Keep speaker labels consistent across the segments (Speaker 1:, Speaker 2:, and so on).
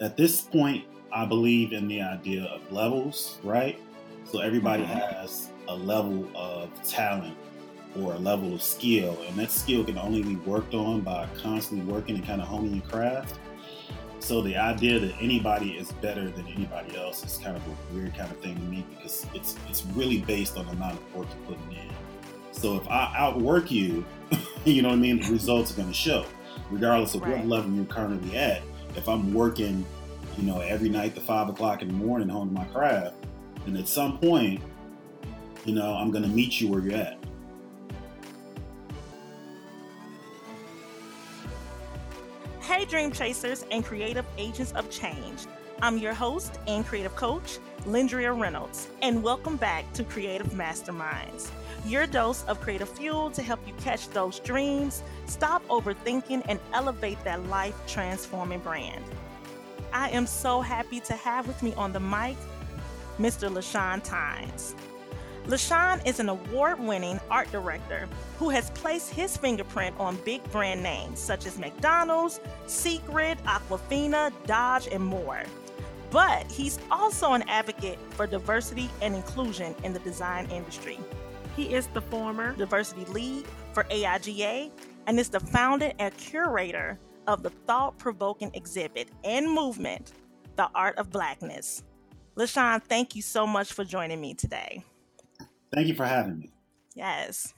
Speaker 1: at this point, I believe in the idea of levels, right? So everybody mm-hmm. has a level of talent or a level of skill, and that skill can only be worked on by constantly working and kind of honing your craft. So the idea that anybody is better than anybody else is kind of a weird kind of thing to me because it's it's really based on the amount of work you're putting in. So if I outwork you, you know what I mean, the results are going to show, regardless of right. what level you're currently at. If I'm working, you know, every night to five o'clock in the morning honing my craft, and at some point, you know, I'm to meet you where you're at.
Speaker 2: Hey, dream chasers and creative agents of change. I'm your host and creative coach, Lindria Reynolds, and welcome back to Creative Masterminds your dose of creative fuel to help you catch those dreams, stop overthinking, and elevate that life transforming brand. I am so happy to have with me on the mic Mr. LaShawn Tynes. LaShawn is an award winning art director who has placed his fingerprint on big brand names such as McDonald's, Secret, Aquafina, Dodge, and more. But he's also an advocate for diversity and inclusion in the design industry. He is the former diversity lead for AIGA and is the founder and curator of the thought provoking exhibit and movement, The Art of Blackness. LaShawn, thank you so much for joining me today.
Speaker 1: Thank you for having me.
Speaker 2: Yes.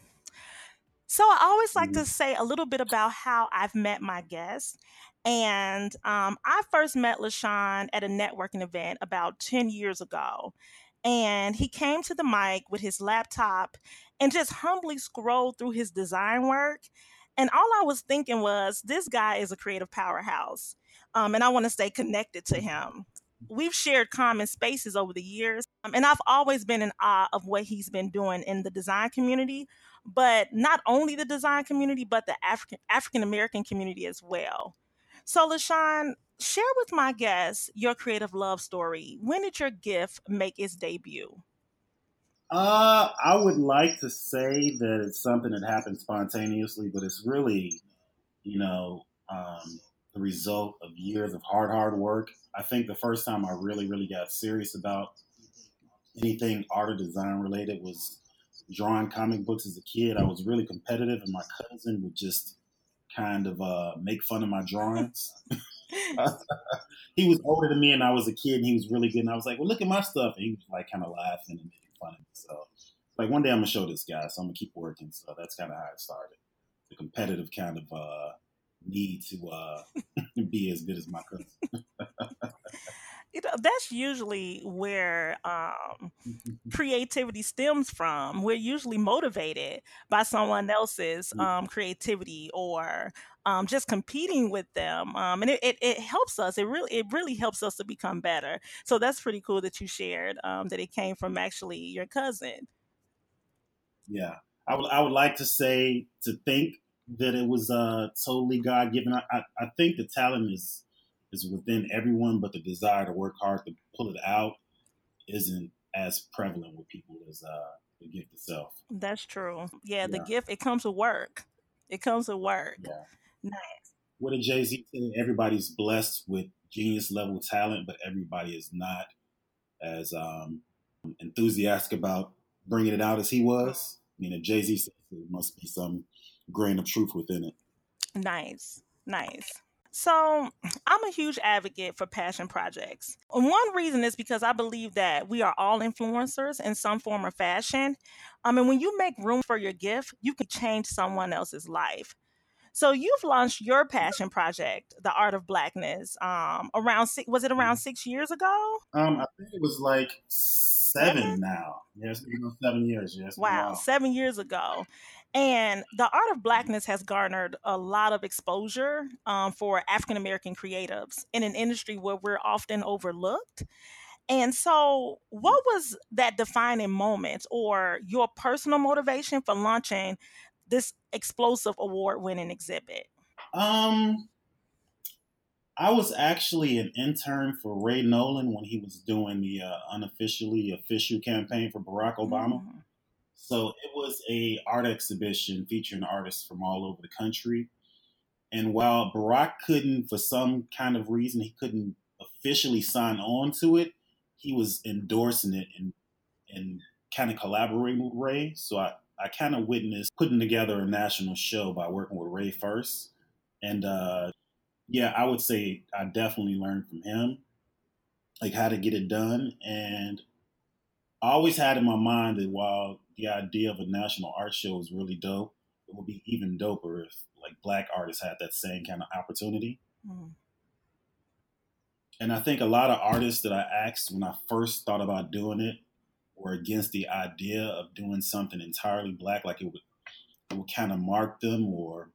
Speaker 2: So I always like to say a little bit about how I've met my guests. And um, I first met LaShawn at a networking event about 10 years ago and he came to the mic with his laptop and just humbly scrolled through his design work. And all I was thinking was, this guy is a creative powerhouse, um, and I want to stay connected to him. We've shared common spaces over the years, um, and I've always been in awe of what he's been doing in the design community, but not only the design community, but the African African American community as well. So, LaShawn, share with my guests your creative love story. When did your gift make its debut?
Speaker 1: Uh, I would like to say that it's something that happened spontaneously, but it's really, you know, um, the result of years of hard, hard work. I think the first time I really, really got serious about anything art or design related was drawing comic books as a kid. I was really competitive, and my cousin would just kind of uh, make fun of my drawings. he was older than me, and I was a kid, and he was really good. And I was like, "Well, look at my stuff." And he was like, kind of laughing and making fun of me. So, like one day I'm gonna show this guy, so I'm gonna keep working. So that's kind of how it started. The competitive kind of uh, need to uh, be as good as my cousin.
Speaker 2: you know that's usually where um, creativity stems from we're usually motivated by someone else's um, creativity or um, just competing with them um, and it, it, it, helps us it really it really helps us to become better so that's pretty cool that you shared um, that it came from actually your cousin
Speaker 1: yeah I would, I would like to say to think that it was uh, totally god given I, I, I think the talent is is within everyone, but the desire to work hard to pull it out isn't as prevalent with people as uh, the gift itself.
Speaker 2: That's true. Yeah, yeah, the gift it comes with work. It comes with work. Yeah. Nice.
Speaker 1: What did Jay Z say? Everybody's blessed with genius level talent, but everybody is not as um, enthusiastic about bringing it out as he was. I mean, if Jay Z says it, must be some grain of truth within it.
Speaker 2: Nice, nice. So, I'm a huge advocate for passion projects. One reason is because I believe that we are all influencers in some form or fashion. I mean, when you make room for your gift, you can change someone else's life. So you've launched your passion project, the Art of Blackness, um, around six, was it around mm-hmm. six years ago?
Speaker 1: Um, I think it was like seven now. Yes, seven years. Yes.
Speaker 2: Wow, seven years ago. And the art of blackness has garnered a lot of exposure um, for African American creatives in an industry where we're often overlooked. And so, what was that defining moment or your personal motivation for launching this explosive award winning exhibit?
Speaker 1: Um, I was actually an intern for Ray Noland when he was doing the uh, unofficially official campaign for Barack Obama. Mm-hmm. So it was a art exhibition featuring artists from all over the country. And while Barack couldn't, for some kind of reason, he couldn't officially sign on to it, he was endorsing it and and kind of collaborating with Ray. So I, I kind of witnessed putting together a national show by working with Ray first. And uh, yeah, I would say I definitely learned from him, like how to get it done. And I always had in my mind that while the idea of a national art show is really dope, it would be even doper if like black artists had that same kind of opportunity. Mm. And I think a lot of artists that I asked when I first thought about doing it were against the idea of doing something entirely black, like it would it would kind of mark them or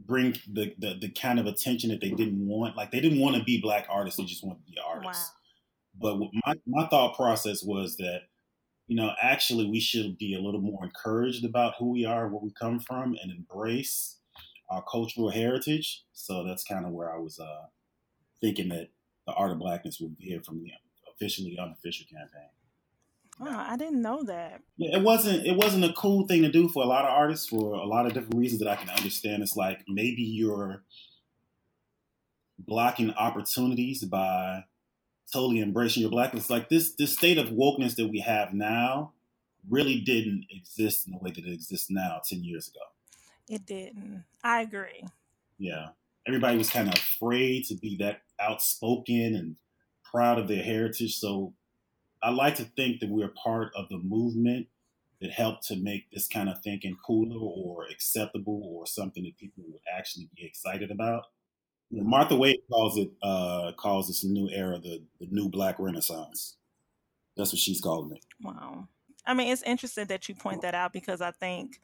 Speaker 1: bring the, the, the kind of attention that they didn't want. Like they didn't want to be black artists; they just wanted to be artists. Wow. But my my thought process was that you know actually we should be a little more encouraged about who we are, where we come from, and embrace our cultural heritage. So that's kind of where I was uh, thinking that the art of blackness would be here from the officially unofficial campaign.
Speaker 2: Wow, I didn't know that.
Speaker 1: Yeah, it wasn't it wasn't a cool thing to do for a lot of artists for a lot of different reasons that I can understand. It's like maybe you're blocking opportunities by totally embracing your blackness. Like this this state of wokeness that we have now really didn't exist in the way that it exists now 10 years ago.
Speaker 2: It didn't. I agree.
Speaker 1: Yeah. Everybody was kind of afraid to be that outspoken and proud of their heritage. So I like to think that we're part of the movement that helped to make this kind of thinking cooler or acceptable or something that people would actually be excited about. Martha Wade calls it uh, calls this new era the the new Black Renaissance. That's what she's calling it.
Speaker 2: Wow. I mean, it's interesting that you point that out because I think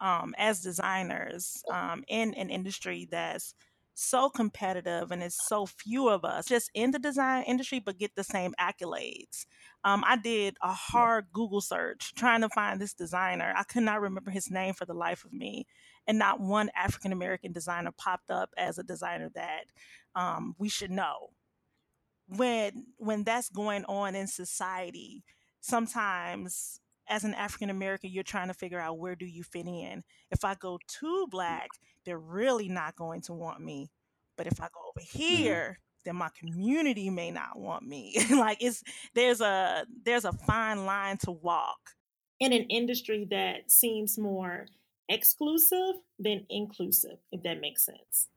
Speaker 2: um, as designers um, in an industry that's so competitive and it's so few of us just in the design industry but get the same accolades. Um, i did a hard google search trying to find this designer. I could not remember his name for the life of me and not one african american designer popped up as a designer that um, we should know. When when that's going on in society sometimes as an African American, you're trying to figure out where do you fit in. If I go too black, they're really not going to want me. But if I go over mm-hmm. here, mm-hmm. then my community may not want me. like it's there's a there's a fine line to walk in an industry that seems more exclusive than inclusive, if that makes sense.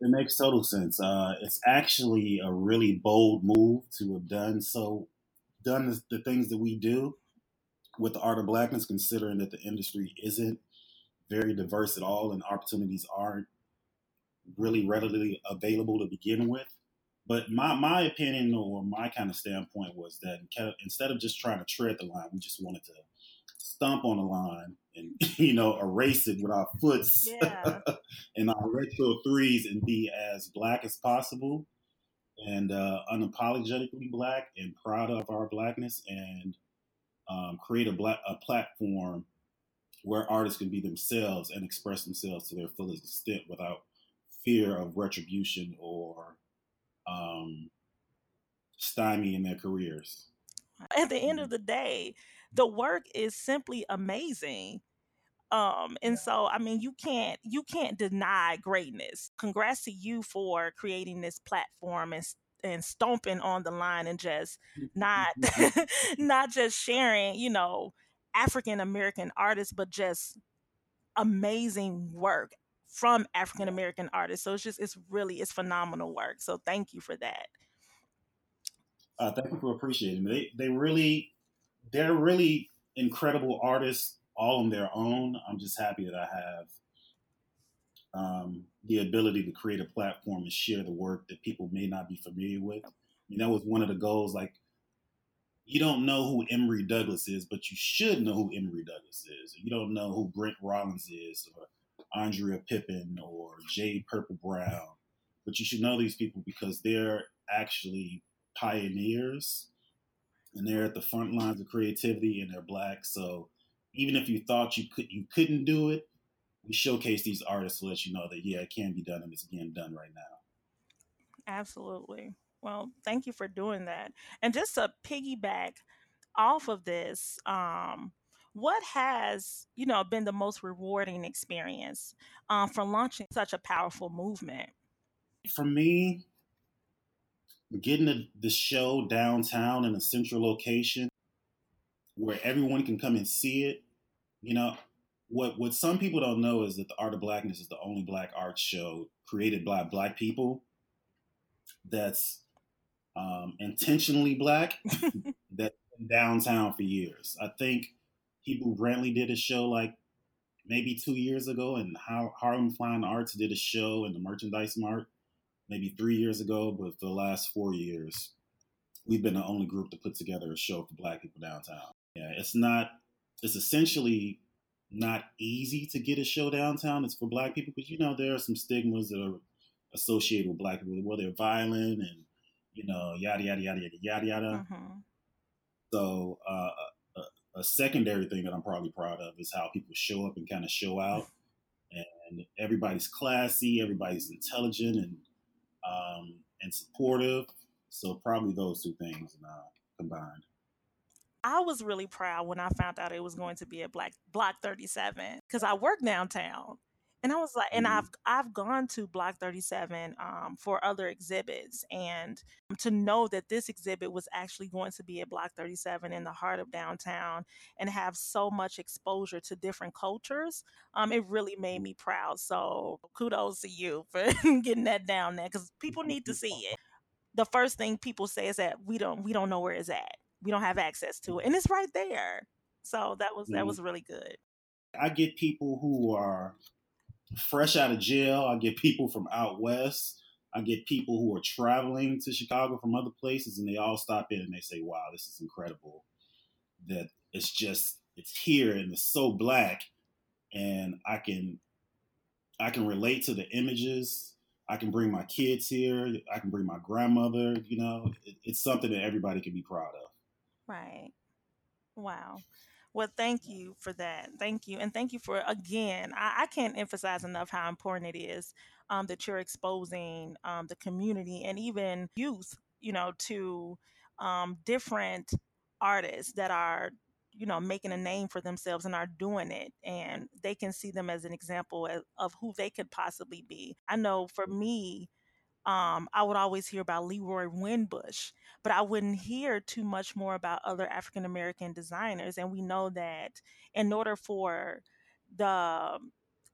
Speaker 1: It makes total sense. Uh, it's actually a really bold move to have done so, done the, the things that we do with the art of blackness, considering that the industry isn't very diverse at all and opportunities aren't really readily available to begin with. But my, my opinion or my kind of standpoint was that instead of just trying to tread the line, we just wanted to stomp on the line and you know erase it with our foots yeah. and our retro threes and be as black as possible and uh, unapologetically black and proud of our blackness and um, create a, black, a platform where artists can be themselves and express themselves to their fullest extent without fear of retribution or um, stymie their careers.
Speaker 2: At the end of the day, the work is simply amazing. Um, and so I mean you can't you can't deny greatness. Congrats to you for creating this platform and and stomping on the line and just mm, not mm, mm. not just sharing, you know, African American artists, but just amazing work from African American artists. So it's just it's really it's phenomenal work. So thank you for that.
Speaker 1: Uh, thank you for appreciating. They they really they're really incredible artists all on their own. I'm just happy that I have um, the ability to create a platform and share the work that people may not be familiar with. I mean, that was one of the goals. Like, you don't know who Emory Douglas is, but you should know who Emory Douglas is. You don't know who Brent Rollins is, or Andrea Pippin, or Jay Purple Brown, but you should know these people because they're actually pioneers and they're at the front lines of creativity and they're black. So even if you thought you could you couldn't do it, we showcase these artists to let you know that yeah, it can be done and it's being done right now.
Speaker 2: Absolutely. Well, thank you for doing that. And just to piggyback off of this, um, what has you know been the most rewarding experience um, for launching such a powerful movement?
Speaker 1: For me, getting the, the show downtown in a central location where everyone can come and see it. You know, what what some people don't know is that the Art of Blackness is the only black art show created by black people that's um, intentionally black that's been downtown for years. I think Hebru Brantley did a show like maybe two years ago, and Harlem Fine Arts did a show in the Merchandise Mart maybe three years ago. But for the last four years, we've been the only group to put together a show for Black people downtown. Yeah, it's not. It's essentially not easy to get a show downtown. It's for Black people because you know there are some stigmas that are associated with Black people, where they're violent and you know yada yada yada yada yada yada. Mm-hmm. So uh, a, a, secondary thing that I'm probably proud of is how people show up and kind of show out, and everybody's classy, everybody's intelligent and um, and supportive. So probably those two things uh, combined.
Speaker 2: I was really proud when I found out it was going to be at Black Block 37 because I work downtown. And I was like, and mm-hmm. I've I've gone to Block 37 um, for other exhibits, and to know that this exhibit was actually going to be at Block 37 in the heart of downtown and have so much exposure to different cultures, um, it really made me proud. So kudos to you for getting that down there because people need to see it. The first thing people say is that we don't we don't know where it's at we don't have access to it, and it's right there. So that was that mm-hmm. was really good.
Speaker 1: I get people who are fresh out of jail. I get people from out west. I get people who are traveling to Chicago from other places, and they all stop in and they say, "Wow, this is incredible! That it's just it's here and it's so black, and I can I can relate to the images." I can bring my kids here. I can bring my grandmother. You know, it, it's something that everybody can be proud of.
Speaker 2: Right. Wow. Well, thank you for that. Thank you. And thank you for, again, I, I can't emphasize enough how important it is um, that you're exposing um, the community and even youth, you know, to um, different artists that are, you know, making a name for themselves and are doing it. And they can see them as an example of, of who they could possibly be. I know for me, um, I would always hear about Leroy Winbush, but I wouldn't hear too much more about other African American designers. And we know that in order for the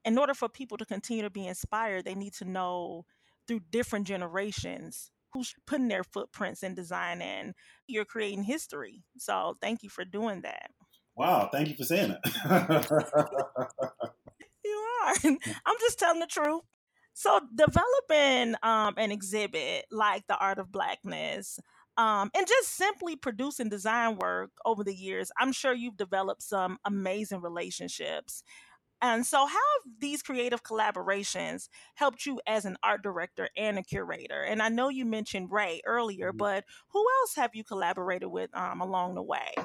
Speaker 2: in order for people to continue to be inspired, they need to know through different generations who's putting their footprints in design and you're creating history. So thank you for doing that.
Speaker 1: Wow, thank you for saying it.
Speaker 2: you are. I'm just telling the truth. So developing um, an exhibit like the Art of Blackness, um, and just simply producing design work over the years, I'm sure you've developed some amazing relationships. And so, how have these creative collaborations helped you as an art director and a curator? And I know you mentioned Ray earlier, mm-hmm. but who else have you collaborated with um, along the way?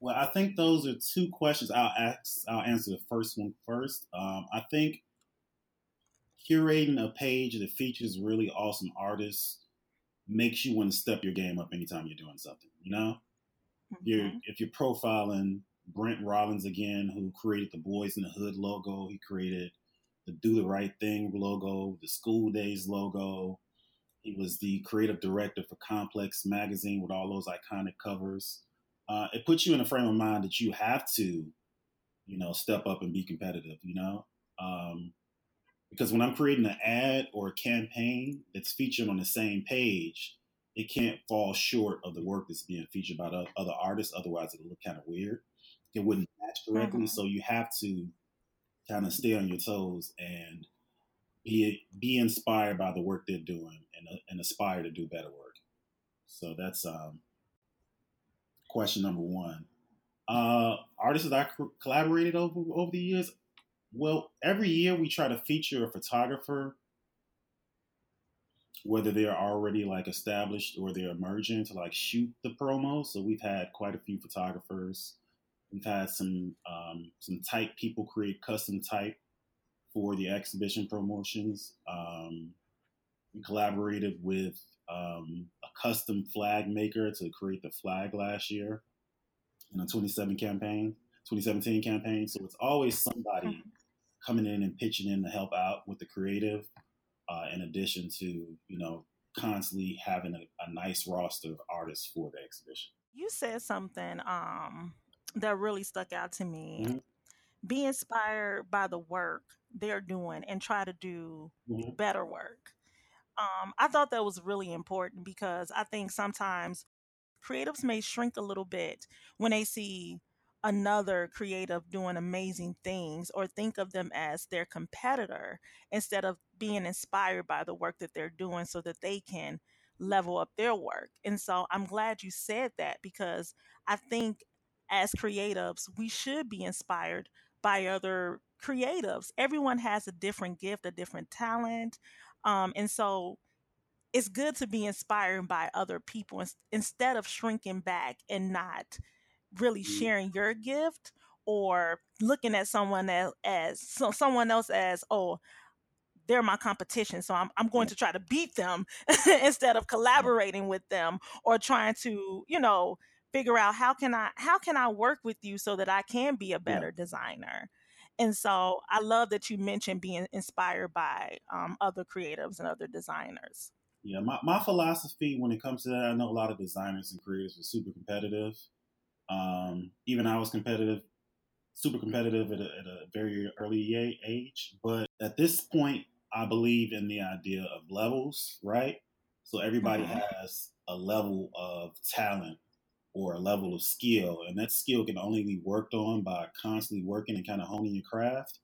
Speaker 1: Well, I think those are two questions. I'll ask. I'll answer the first one first. Um, I think curating a page that features really awesome artists makes you want to step your game up anytime you're doing something. You know, mm-hmm. you're if you're profiling Brent Rollins again, who created the Boyz n the Hood logo, he created the Do the Right Thing logo, the School Days logo. He was the creative director for Complex Magazine with all those iconic covers. Uh, it puts you in a frame of mind that you have to, you know, step up and be competitive. You know, um, because when I'm creating an ad or a campaign that's featured on the same page, it can't fall short of the work that's being featured by other artists. Otherwise, it'll look kind of weird. It wouldn't match directly. Mm-hmm. So you have to kind of stay on your toes and be be inspired by the work they're doing and, uh, and aspire to do better work. So that's um, question number one. Uh, artists that I collaborated over over the years, well, every year we try to feature a photographer, whether they're already like established or they're emerging to like shoot the promo. So we've had quite a few photographers. We've had some um, some type people create custom type for the exhibition promotions. Um, we collaborated with um, a custom flag maker to create the flag last year in a 27 campaign, 2017 campaign. So it's always somebody coming in and pitching in to help out with the creative, uh, in addition to you know constantly having a, a nice roster of artists for the exhibition.
Speaker 2: You said something um, that really stuck out to me.
Speaker 1: Mhm.
Speaker 2: Be inspired by the work they're doing and try to do
Speaker 1: Mhm.
Speaker 2: better work. Um, I thought that was really important because I think sometimes creatives may shrink a little bit when they see another creative doing amazing things or think of them as their competitor instead of being inspired by the work that they're doing so that they can level up their work. And so I'm glad you said that because I think as creatives, we should be inspired by other creatives. Everyone has a different gift, a different talent. Um, and so it's good to be inspired by other people instead of shrinking back and not really
Speaker 1: Mhm.
Speaker 2: sharing your gift or looking at someone else as so someone else as oh they're my competition so i'm, I'm going to try to beat them instead of collaborating with them or trying to you know figure out how can i how can i work with you so that i can be a
Speaker 1: Yeah.
Speaker 2: better designer and so i love that you mentioned being inspired by um, other creatives and other designers
Speaker 1: Yeah, my, my philosophy when it comes to that, I know a lot of designers and creators are super competitive. Um, even I was competitive, super competitive at a, at a very early age. But at this point, I believe in the idea of levels, right? So everybody
Speaker 2: Mhm.
Speaker 1: has a level of talent or a level of skill, and that skill can only be worked on by constantly working and kind of honing your craft.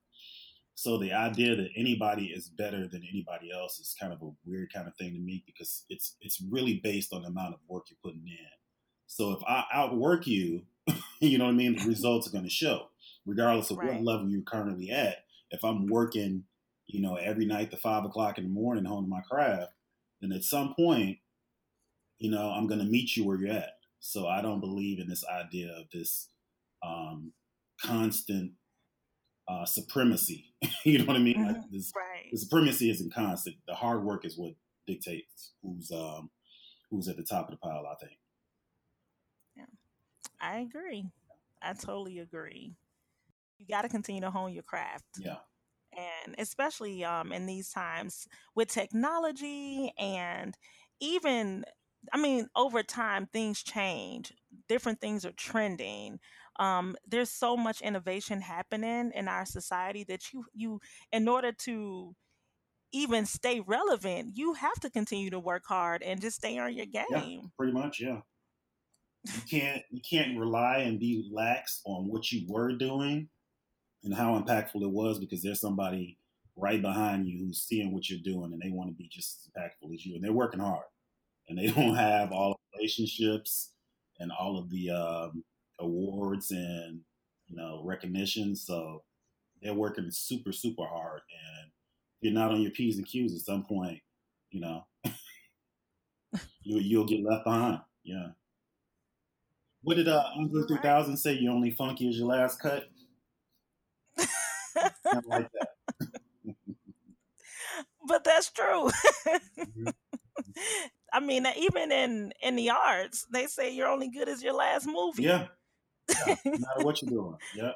Speaker 1: So the idea that anybody is better than anybody else is kind of a weird kind of thing to me because it's it's really based on the amount of work you're putting in. So if I outwork you, you know what I mean, the results are going to show, regardless of what level you're currently at. If I'm working, you know, every night to five o'clock in the morning honing my craft, then at some point, you know, I'm going to meet you where you're at. So I don't believe in this idea of this um, constant uh, supremacy. you know what I mean? Like
Speaker 2: Mhm.
Speaker 1: this,
Speaker 2: right
Speaker 1: the supremacy isn't constant. The hard work is what dictates who's um, who's at the top of the pile. I think.
Speaker 2: I agree i totally agree you got to continue to hone your craft
Speaker 1: Yeah.
Speaker 2: and especially um, in these times with technology and even i mean over time things change different things are trending um, there's so much innovation happening in our society that you you in order to even stay relevant you have to continue to work hard and just stay on your game.
Speaker 1: Yeah.
Speaker 2: game
Speaker 1: Pretty much. Yeah. You can't you can't rely and be lax on what you were doing and how impactful it was because there's somebody right behind you who's seeing what you're doing and they want to be just as impactful as you and they're working hard. And they don't have all the relationships and all of the um, awards and you know recognition so they're working super super hard and if you're not on your p's and q's at some point you know? You, you'll get left behind yeah what did uh andre
Speaker 2: you're
Speaker 1: 3000 say? You only funky as your last cut? Like that.
Speaker 2: But that's true.
Speaker 1: Mhm.
Speaker 2: I mean, even in in the arts, they say you're only good as your last movie.
Speaker 1: yeah. Yeah no matter what you're doing. Yeah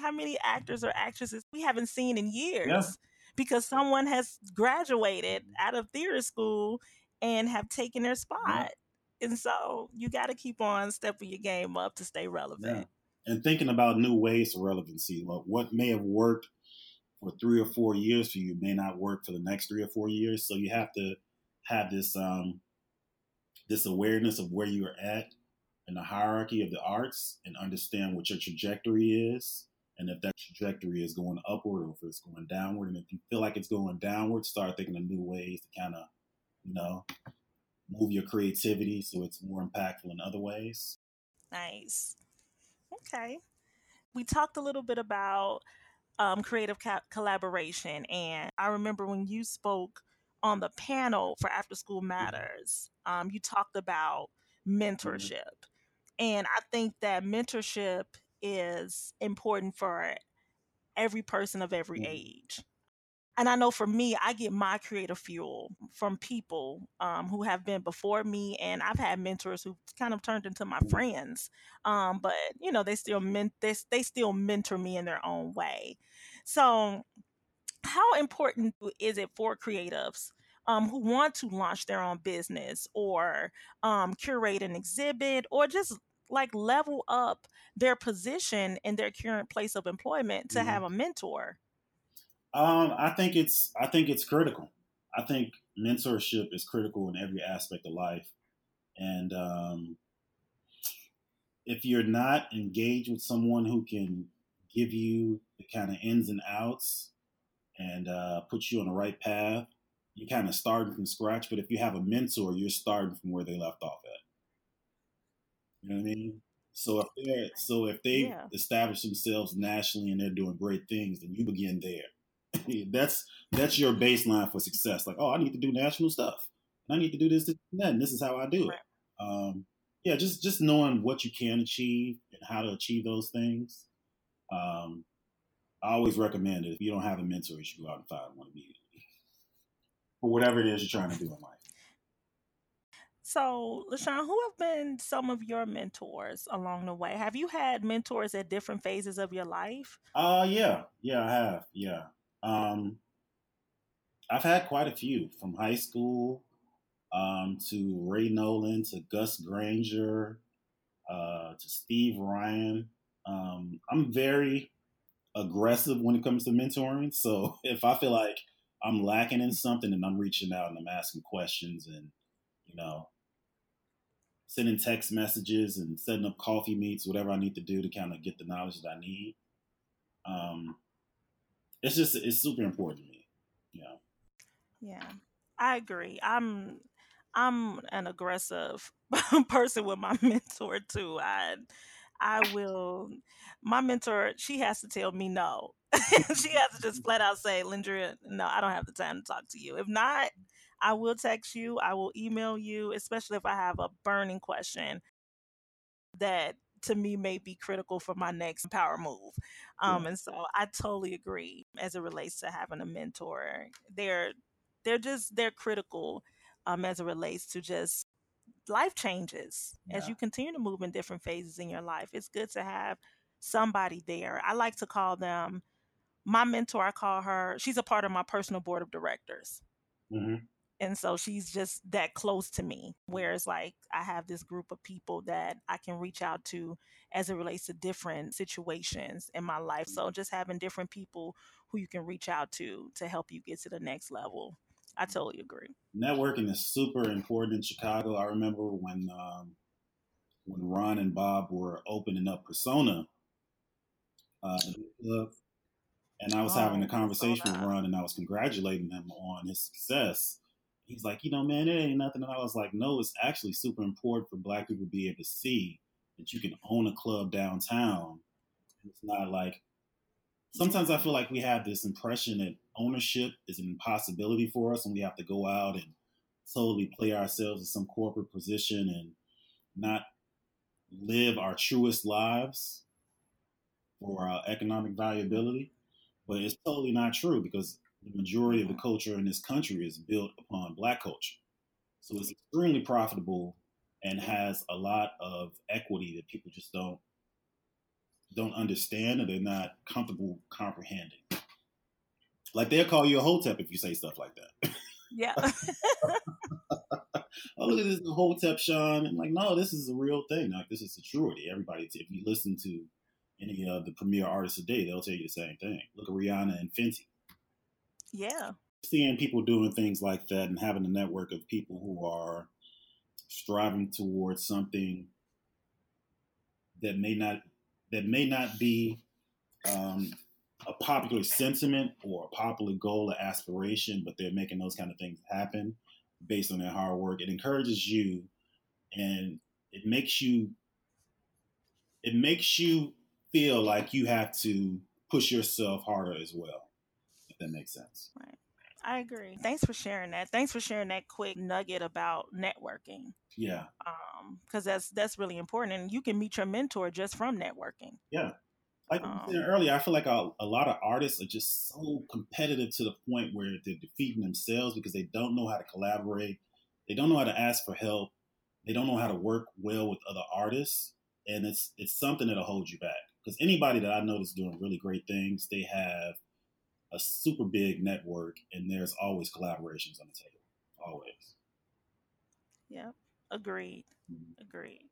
Speaker 2: How many actors or actresses we haven't seen in
Speaker 1: yeah.
Speaker 2: years because someone has graduated out of theater school and have taken their
Speaker 1: yeah.
Speaker 2: spot. And so you got to keep on stepping your game up to stay
Speaker 1: yeah.
Speaker 2: relevant.
Speaker 1: and thinking about new ways of relevancy like what may have worked for three or four years for you may not work for the next three or four years. So you have to have this um this awareness of where you're at in the hierarchy of the arts and understand what your trajectory is. And if that trajectory is going upward or if it's going downward and if you feel like it's going downward start thinking of new ways to kind of you know move your creativity so it's more impactful in other ways
Speaker 2: Nice. Okay. We talked a little bit about um, creative co- collaboration. And I remember when you spoke on the panel for After School
Speaker 1: Mhm,
Speaker 2: Matters, um, you talked about
Speaker 1: mhm,
Speaker 2: mentorship. And I think that mentorship is important for every person of every
Speaker 1: mhm,
Speaker 2: age. And I know for me, I get my creative fuel from people um, who have been before me, and I've had mentors who kind of turned into my friends. Um, but you know, they still men- they, they still mentor me in their own way. So, how important is it for creatives um, who want to launch their own business or um, curate an exhibit or just like level up their position in their current place of employment to
Speaker 1: Mhm.
Speaker 2: have a mentor?
Speaker 1: Um, I think it's I think it's critical. I think mentorship is critical in every aspect of life, and um, if you're not engaged with someone who can give you the kind of ins and outs and uh, put you on the right path, you're kind of starting from scratch. But if you have a mentor, you're starting from where they left off at. You know what I mean? So if they're so if they
Speaker 2: Yeah.
Speaker 1: establish themselves nationally and they're doing great things, then you begin there. that's that's your baseline for success. Like, oh, I need to do national stuff. And I need to do this, this, and that, and this is how I do it. Um, yeah, just just knowing what you can achieve and how to achieve those things. Um, I always recommend it. If you don't have a mentor, you should go out and find one immediately for whatever it is you're trying to do in life.
Speaker 2: So, LaShawn, who have been some of your mentors along the way? Have you had mentors at different phases of your life?
Speaker 1: Uh yeah, yeah, I have. Yeah. Um I've had quite a few from high school um to Ray Noland to Gus Granger uh to Steve Ryan. Um I'm very aggressive when it comes to mentoring. So if I feel like I'm lacking in something and I'm reaching out and I'm asking questions and you know sending text messages and setting up coffee meets, whatever I need to do to kind of get the knowledge that I need. Um, it's just it's super important to me. Yeah.
Speaker 2: Yeah, I agree. I'm I'm an aggressive person with my mentor too. I I will my mentor, she has to tell me no. she has to just flat out say, Lindria, no, I don't have the time to talk to you. If not, I will text you, I will email you, especially if I have a burning question that to me may be critical for my next power move. Um,
Speaker 1: Yeah.
Speaker 2: and so I totally agree as it relates to having a mentor. They're they're just they're critical um, as it relates to just life changes as you continue to move in different phases in your life. It's good to have somebody there. I like to call them my mentor. I call her. She's a part of my personal board of directors
Speaker 1: hmm
Speaker 2: and so she's just that close to me whereas like i have this group of people that i can reach out to as it relates to different situations in my life so just having different people who you can reach out to to help you get to the next level i totally agree
Speaker 1: Networking is super important in Chicago. I remember when um, when Ron and Bob were opening up Persona uh, in the club, and I was having a
Speaker 2: Oh,
Speaker 1: conversation with Ron, and I was congratulating him on his success. He's like, you know, man, it ain't nothing. And I was like, no, it's actually super important for Black people to be able to see that you can own a club downtown. It's not like sometimes I feel like we have this impression that ownership is an impossibility for us, and we have to go out and totally play ourselves in some corporate position and not live our truest lives for our economic viability. But it's totally not true because the majority of the mm-hmm. culture in this country is built upon black culture. So it's extremely profitable and mm-hmm. has a lot of equity that people just don't don't understand or they're not comfortable comprehending. Like they'll call you a hotep if you say stuff like that.
Speaker 2: yeah
Speaker 1: oh, look at this hotep, Sean. And like, no, this is a real thing. Like, this is a truity. Everybody, if you listen to any of the premier artists today, they'll tell you the same thing. Look at Rihanna and Fenty.
Speaker 2: Yeah
Speaker 1: Seeing people doing things like that and having a network of people who are striving towards something that may not that may not be um, a popular sentiment or a popular goal or aspiration, but they're making those kind of things happen based on their hard work. It encourages you and it makes you it makes you feel like you have to push yourself harder as well, if that makes sense.
Speaker 2: right i agree thanks for sharing that thanks for sharing that quick nugget about networking
Speaker 1: Yeah.
Speaker 2: um because that's that's really important and you can meet your mentor just from networking
Speaker 1: Yeah. Like
Speaker 2: Um,
Speaker 1: earlier, I feel like a, a lot of artists are just so competitive to the point where they're defeating themselves because they don't know how to collaborate. They don't know how to ask for help. They don't know how to work well with other artists. And it's it's something that'll hold you back. Because anybody that I know that's doing really great things, they have a super big network and there's always collaborations on the table. always.
Speaker 2: Yep. Agreed.
Speaker 1: Mhm.
Speaker 2: Agreed.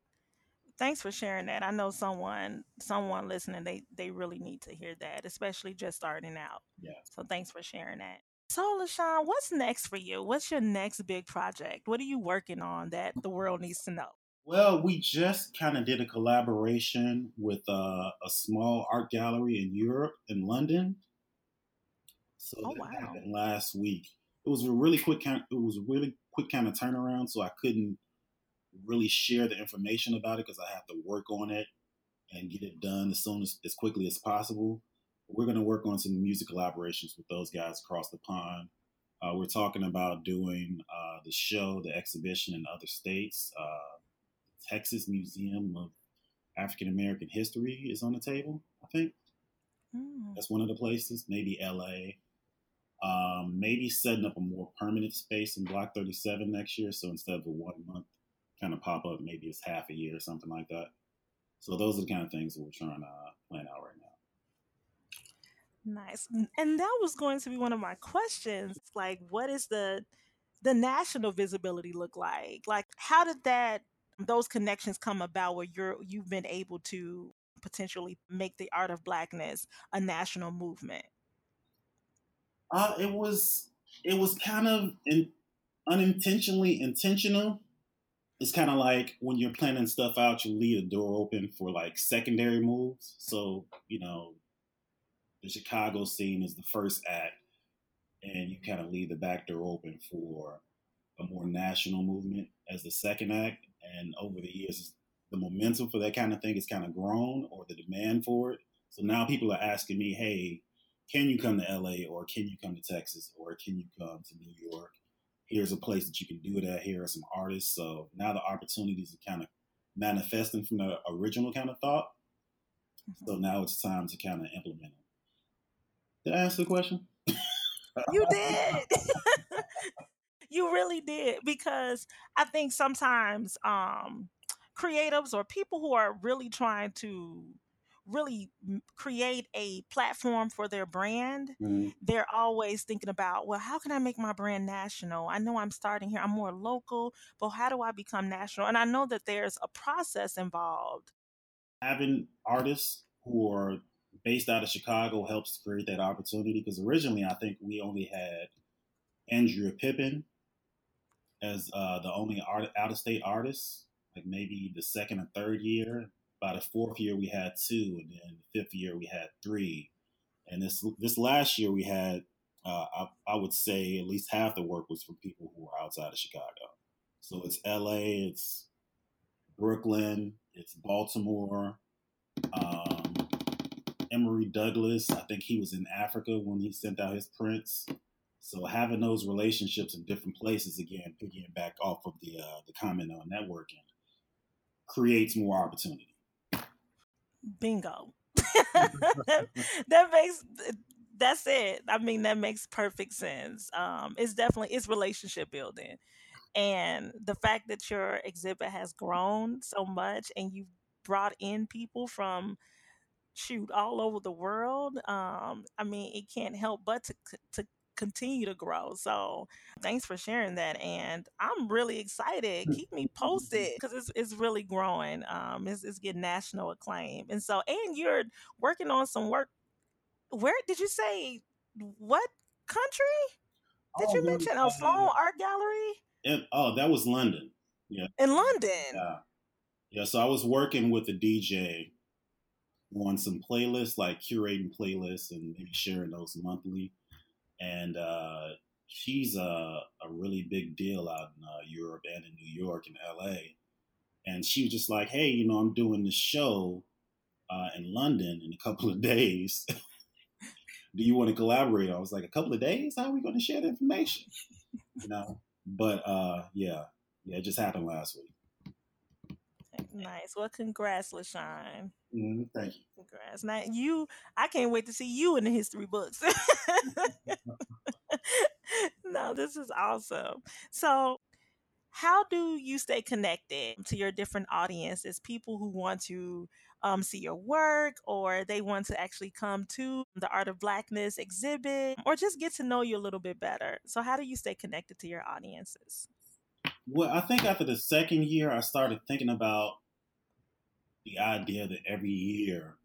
Speaker 2: Thanks for sharing that. I know someone someone listening they they really need to hear that, especially just starting out.
Speaker 1: Yeah.
Speaker 2: So thanks for sharing that. So LaShawn, what's next for you? What's your next big project? What are you working on that the world needs to know?
Speaker 1: Well, we just kind of did a collaboration with uh, a small art gallery in Europe, in London. So
Speaker 2: Oh
Speaker 1: that
Speaker 2: wow.
Speaker 1: happened last week. It was a really quick kind. It was a really quick kind of turnaround, so I couldn't really share the information about it because I have to work on it and get it done as soon as as quickly as possible. We're going to work on some music collaborations with those guys across the pond. Uh, we're talking about doing uh, the show, the exhibition in other states. Uh, Texas Museum of African American History is on the table. I think
Speaker 2: Mm.
Speaker 1: that's one of the places. Maybe LA. Um, maybe setting up a more permanent space in Block 37 next year. So instead of a one month kind of pop up, maybe it's half a year or something like that. So those are the kind of things that we're trying to uh, plan out right now.
Speaker 2: Nice. And that was going to be one of my questions. Like, what is the the national visibility look like? Like, how did that those connections come about where you're you've been able to potentially make the art of blackness a national movement?
Speaker 1: Uh, it was it was kind of in, unintentionally intentional. It's kind of like when you're planning stuff out, you leave a door open for like secondary moves. So you know, the Chicago scene is the first act, and you kind of leave the back door open for a more national movement as the second act. And over the years, the momentum for that kind of thing has kind of grown, or the demand for it. So now people are asking me, "Hey, can you come to LA, or can you come to Texas, or can you come to New York? Here's a place that you can do it at. Here are some artists." So now the opportunities are kind of manifesting from the original kind of thought. So now it's time to kind of implement it. Did I answer the question?
Speaker 2: You did. you really did because I think sometimes um creatives or people who are really trying to really create a platform for their brand
Speaker 1: Mhm.
Speaker 2: they're always thinking about well how can i make my brand national i know i'm starting here i'm more local but how do i become national and i know that there's a process involved
Speaker 1: Having artists who are based out of Chicago helps create that opportunity because originally I think we only had Andrea Pippin as uh, the only art, out of state artist, like maybe the second or third year. By the fourth year, we had two, and then the fifth year, we had three. And this this last year, we had, uh, I, I would say, at least half the work was from people who were outside of Chicago. So it's L.A., it's Brooklyn, it's Baltimore, um, Emory Douglas. I think he was in Africa when he sent out his prints. So having those relationships in different places, again, picking back off of the uh, the comment on networking, creates more opportunity.
Speaker 2: Bingo. That makes that's it. I mean that makes perfect sense. Um it's definitely it's relationship building. And the fact that your exhibit has grown so much and you've brought in people from shoot all over the world um i mean it can't help but to to continue to grow. So thanks for sharing that and i'm really excited. Keep me posted because it's, it's really growing um it's, it's getting national acclaim. And so and you're working on some work where did you say what country did
Speaker 1: Oh,
Speaker 2: you mention? A
Speaker 1: uh,
Speaker 2: sloan art gallery?
Speaker 1: And, oh, that was London. Yeah,
Speaker 2: in london?
Speaker 1: Yeah, yeah. So I was working with a DJ on some playlists, like curating playlists and maybe sharing those monthly. And uh, she's a, a really big deal out in uh, Europe and in New York and LA. And she was just like, "Hey, you know, I'm doing this show uh, in London in a couple of days. Do you want to collaborate?" I was like, "A couple of days? How are we going to share the information?" You know. But uh, yeah, yeah, it just happened last week.
Speaker 2: nice well congrats lashawn
Speaker 1: Mhm, thank you.
Speaker 2: Congrats. Now you I can't wait to see you in the history books. no, this is awesome. So how do you stay connected to your different audiences? People who want to um, see your work or they want to actually come to the Art of Blackness exhibit or just get to know you a little bit better. So, how do you stay connected to your audiences?
Speaker 1: Well, I think after the second year, I started thinking about the idea that every year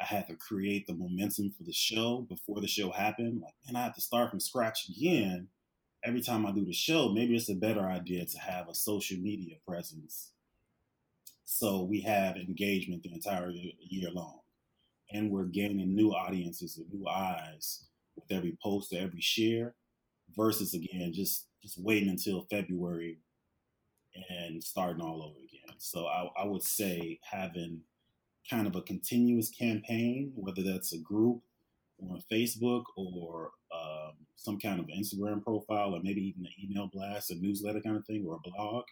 Speaker 1: I had to create the momentum for the show before the show happened. Like, and I have to start from scratch again every time I do the show. Maybe it's a better idea to have a social media presence so we have engagement the entire year long. And we're gaining new audiences and new eyes with every post every share versus again just just waiting until February and starting all over again. So I, I would say having kind of a continuous campaign, whether that's a group on Facebook or um, some kind of Instagram profile, or maybe even an email blast, a newsletter kind of thing, or a blog,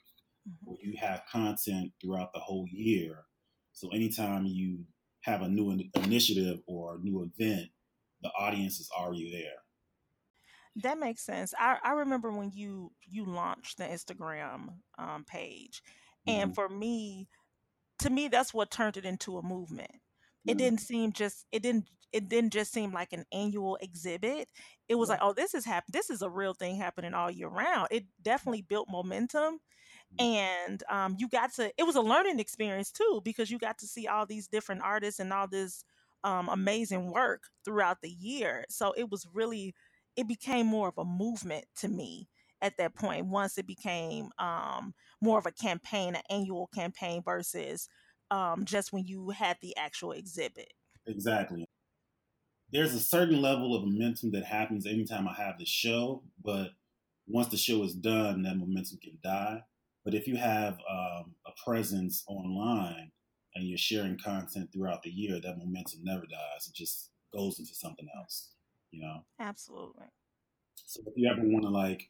Speaker 1: mm-hmm. where you have content throughout the whole year. So anytime you have a new initiative or a new event, the audience is already there.
Speaker 2: That makes sense. I, I remember when you you launched the Instagram um, page, mm-hmm. and for me, to me, that's what turned it into a movement. It mm-hmm. didn't seem just it didn't it didn't just seem like an annual exhibit. It was like, oh, this is happening. This is a real thing happening all year round. It definitely built momentum and um, you got to it was a learning experience too because you got to see all these different artists and all this um, amazing work throughout the year so it was really it became more of a movement to me at that point once it became um, more of a campaign an annual campaign versus um, just when you had the actual exhibit.
Speaker 1: Exactly. There's a certain level of momentum that happens anytime i have the show but once the show is done that momentum can die. But if you have um, a presence online and you're sharing content throughout the year, that momentum never dies. It just goes into something else, you know?
Speaker 2: Absolutely.
Speaker 1: So if you ever want to like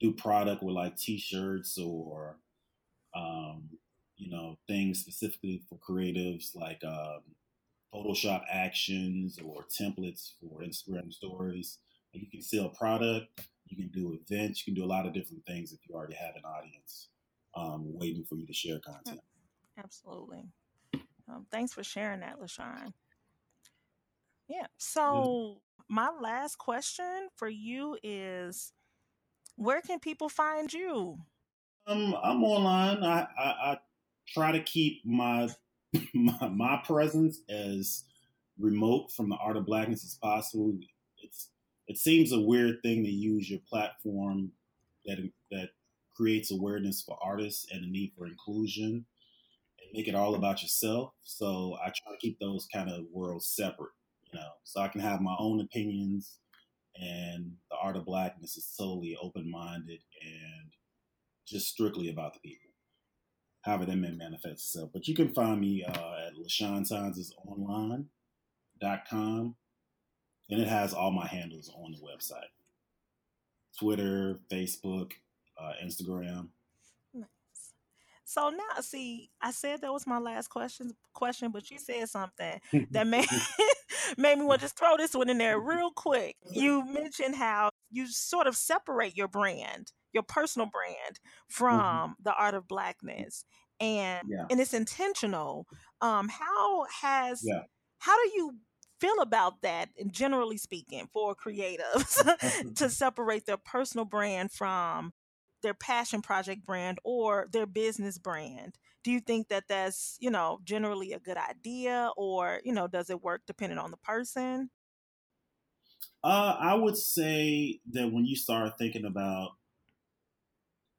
Speaker 1: do product with like t-shirts or, um, you know, things specifically for creatives like um, Photoshop actions or templates for Instagram stories, you can sell product, you can do events, you can do a lot of different things if you already have an audience um, waiting for you to share content.
Speaker 2: Absolutely. Um, thanks for sharing that, LaShawn. Yeah. So, my last question for you is where can people find you?
Speaker 1: Um, I'm online. I, I, I try to keep my, my, my presence as remote from the art of blackness as possible. It's it seems a weird thing to use your platform that that creates awareness for artists and the need for inclusion and make it all about yourself. So I try to keep those kind of worlds separate, know, so I can have my own opinions and the art of blackness is solely open minded and just strictly about the people. However, that may manifest itself. But you can find me uh, at LaShawn and it has all my handles on the website. Twitter, Facebook, uh, Instagram.
Speaker 2: So now, see, I said that was my last question, question, but you said something that made made me want to just throw this one in there real quick. You mentioned how you sort of separate your brand, your personal brand, mm-hmm. from mm-hmm. the art of blackness, and yeah. and it's intentional. Um, how has yeah. how do you feel about that generally speaking for creatives to separate their personal brand from their passion project brand or their business brand? Do you think that that's you know generally a good idea or you know does it work depending on the person?
Speaker 1: Uh, i would say that when you start thinking about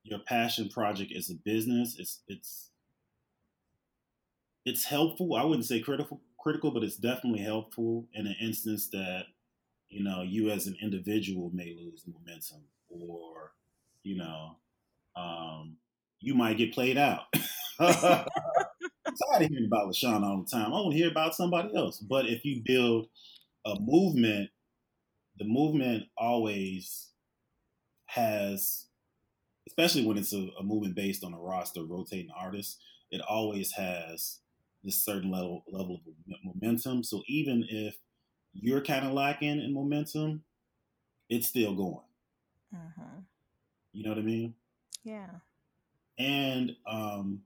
Speaker 1: your passion project as a business it's it's it's helpful. I wouldn't say critical critical but it's definitely helpful in an instance that you know you as an individual may lose momentum or you know, um, you might get played out. I'm tired of hearing about LaShawn all the time. I want to hear about somebody else. But if you build a movement, the movement always has, especially when it's a, a movement based on a roster rotating artists, it always has this certain level level of momentum. So even if you're kind of lacking in momentum, it's still going. Mm-hmm. You know what I mean?
Speaker 2: Yeah.
Speaker 1: and um,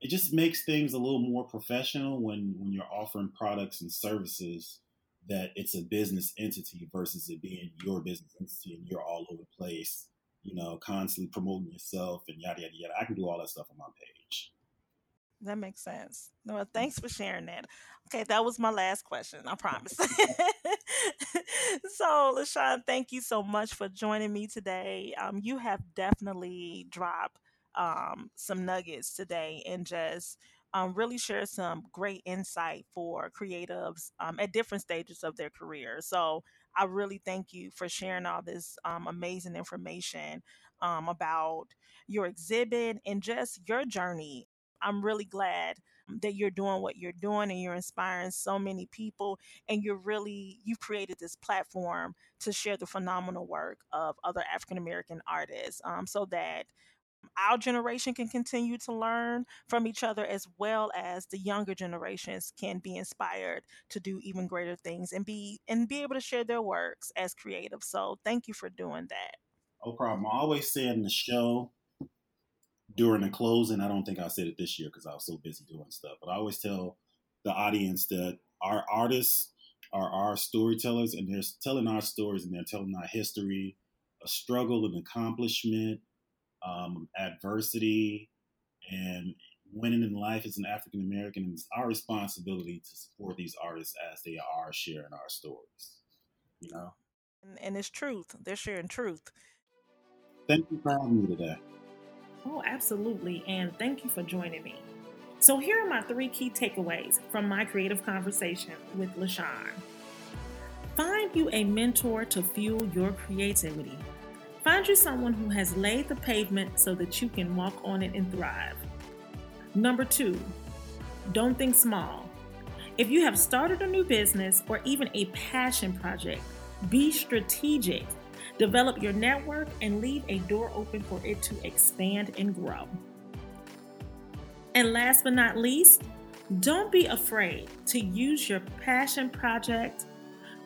Speaker 1: it just makes things a little more professional when when you're offering products and services that it's a business entity versus it being your business entity and you're all over the place, you know, constantly promoting yourself and yada yada yada. I can do all that stuff on my page.
Speaker 2: That makes sense. No, thanks for sharing that. Okay, that was my last question. I promise. so, LaShawn, thank you so much for joining me today. Um, you have definitely dropped um, some nuggets today and just um, really share some great insight for creatives um, at different stages of their career. So I really thank you for sharing all this um, amazing information um, about your exhibit and just your journey. I'm really glad that you're doing what you're doing and you're inspiring so many people and you're really you've created this platform to share the phenomenal work of other african american artists um, so that our generation can continue to learn from each other as well as the younger generations can be inspired to do even greater things and be and be able to share their works as creative. So thank you for doing that.
Speaker 1: No problem. I always say in the show during the closing i don't think i said it this year because i was so busy doing stuff but i always tell the audience that our artists are our storytellers and they're telling our stories and they're telling our history a struggle and accomplishment um, adversity, and winning in life as an African American. And it's our responsibility to support these artists as they are sharing our stories. You know,
Speaker 2: and, and it's truth. They're sharing truth.
Speaker 1: Thank you for having me today.
Speaker 2: Oh, absolutely. And thank you for joining me. So, here are my three key takeaways from my creative conversation with LaShawn. Find you a mentor to fuel your creativity. Find you someone who has laid the pavement so that you can walk on it and thrive. Number two, don't think small. If you have started a new business or even a passion project, be strategic. Develop your network and leave a door open for it to expand and grow. And last but not least, don't be afraid to use your passion project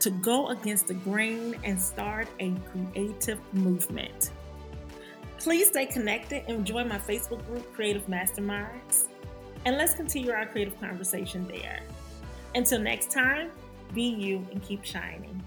Speaker 2: to go against the grain and start a creative movement. Please stay connected and join my Facebook group, Creative Masterminds, and let's continue our creative conversation there. Until next time, be you and keep shining.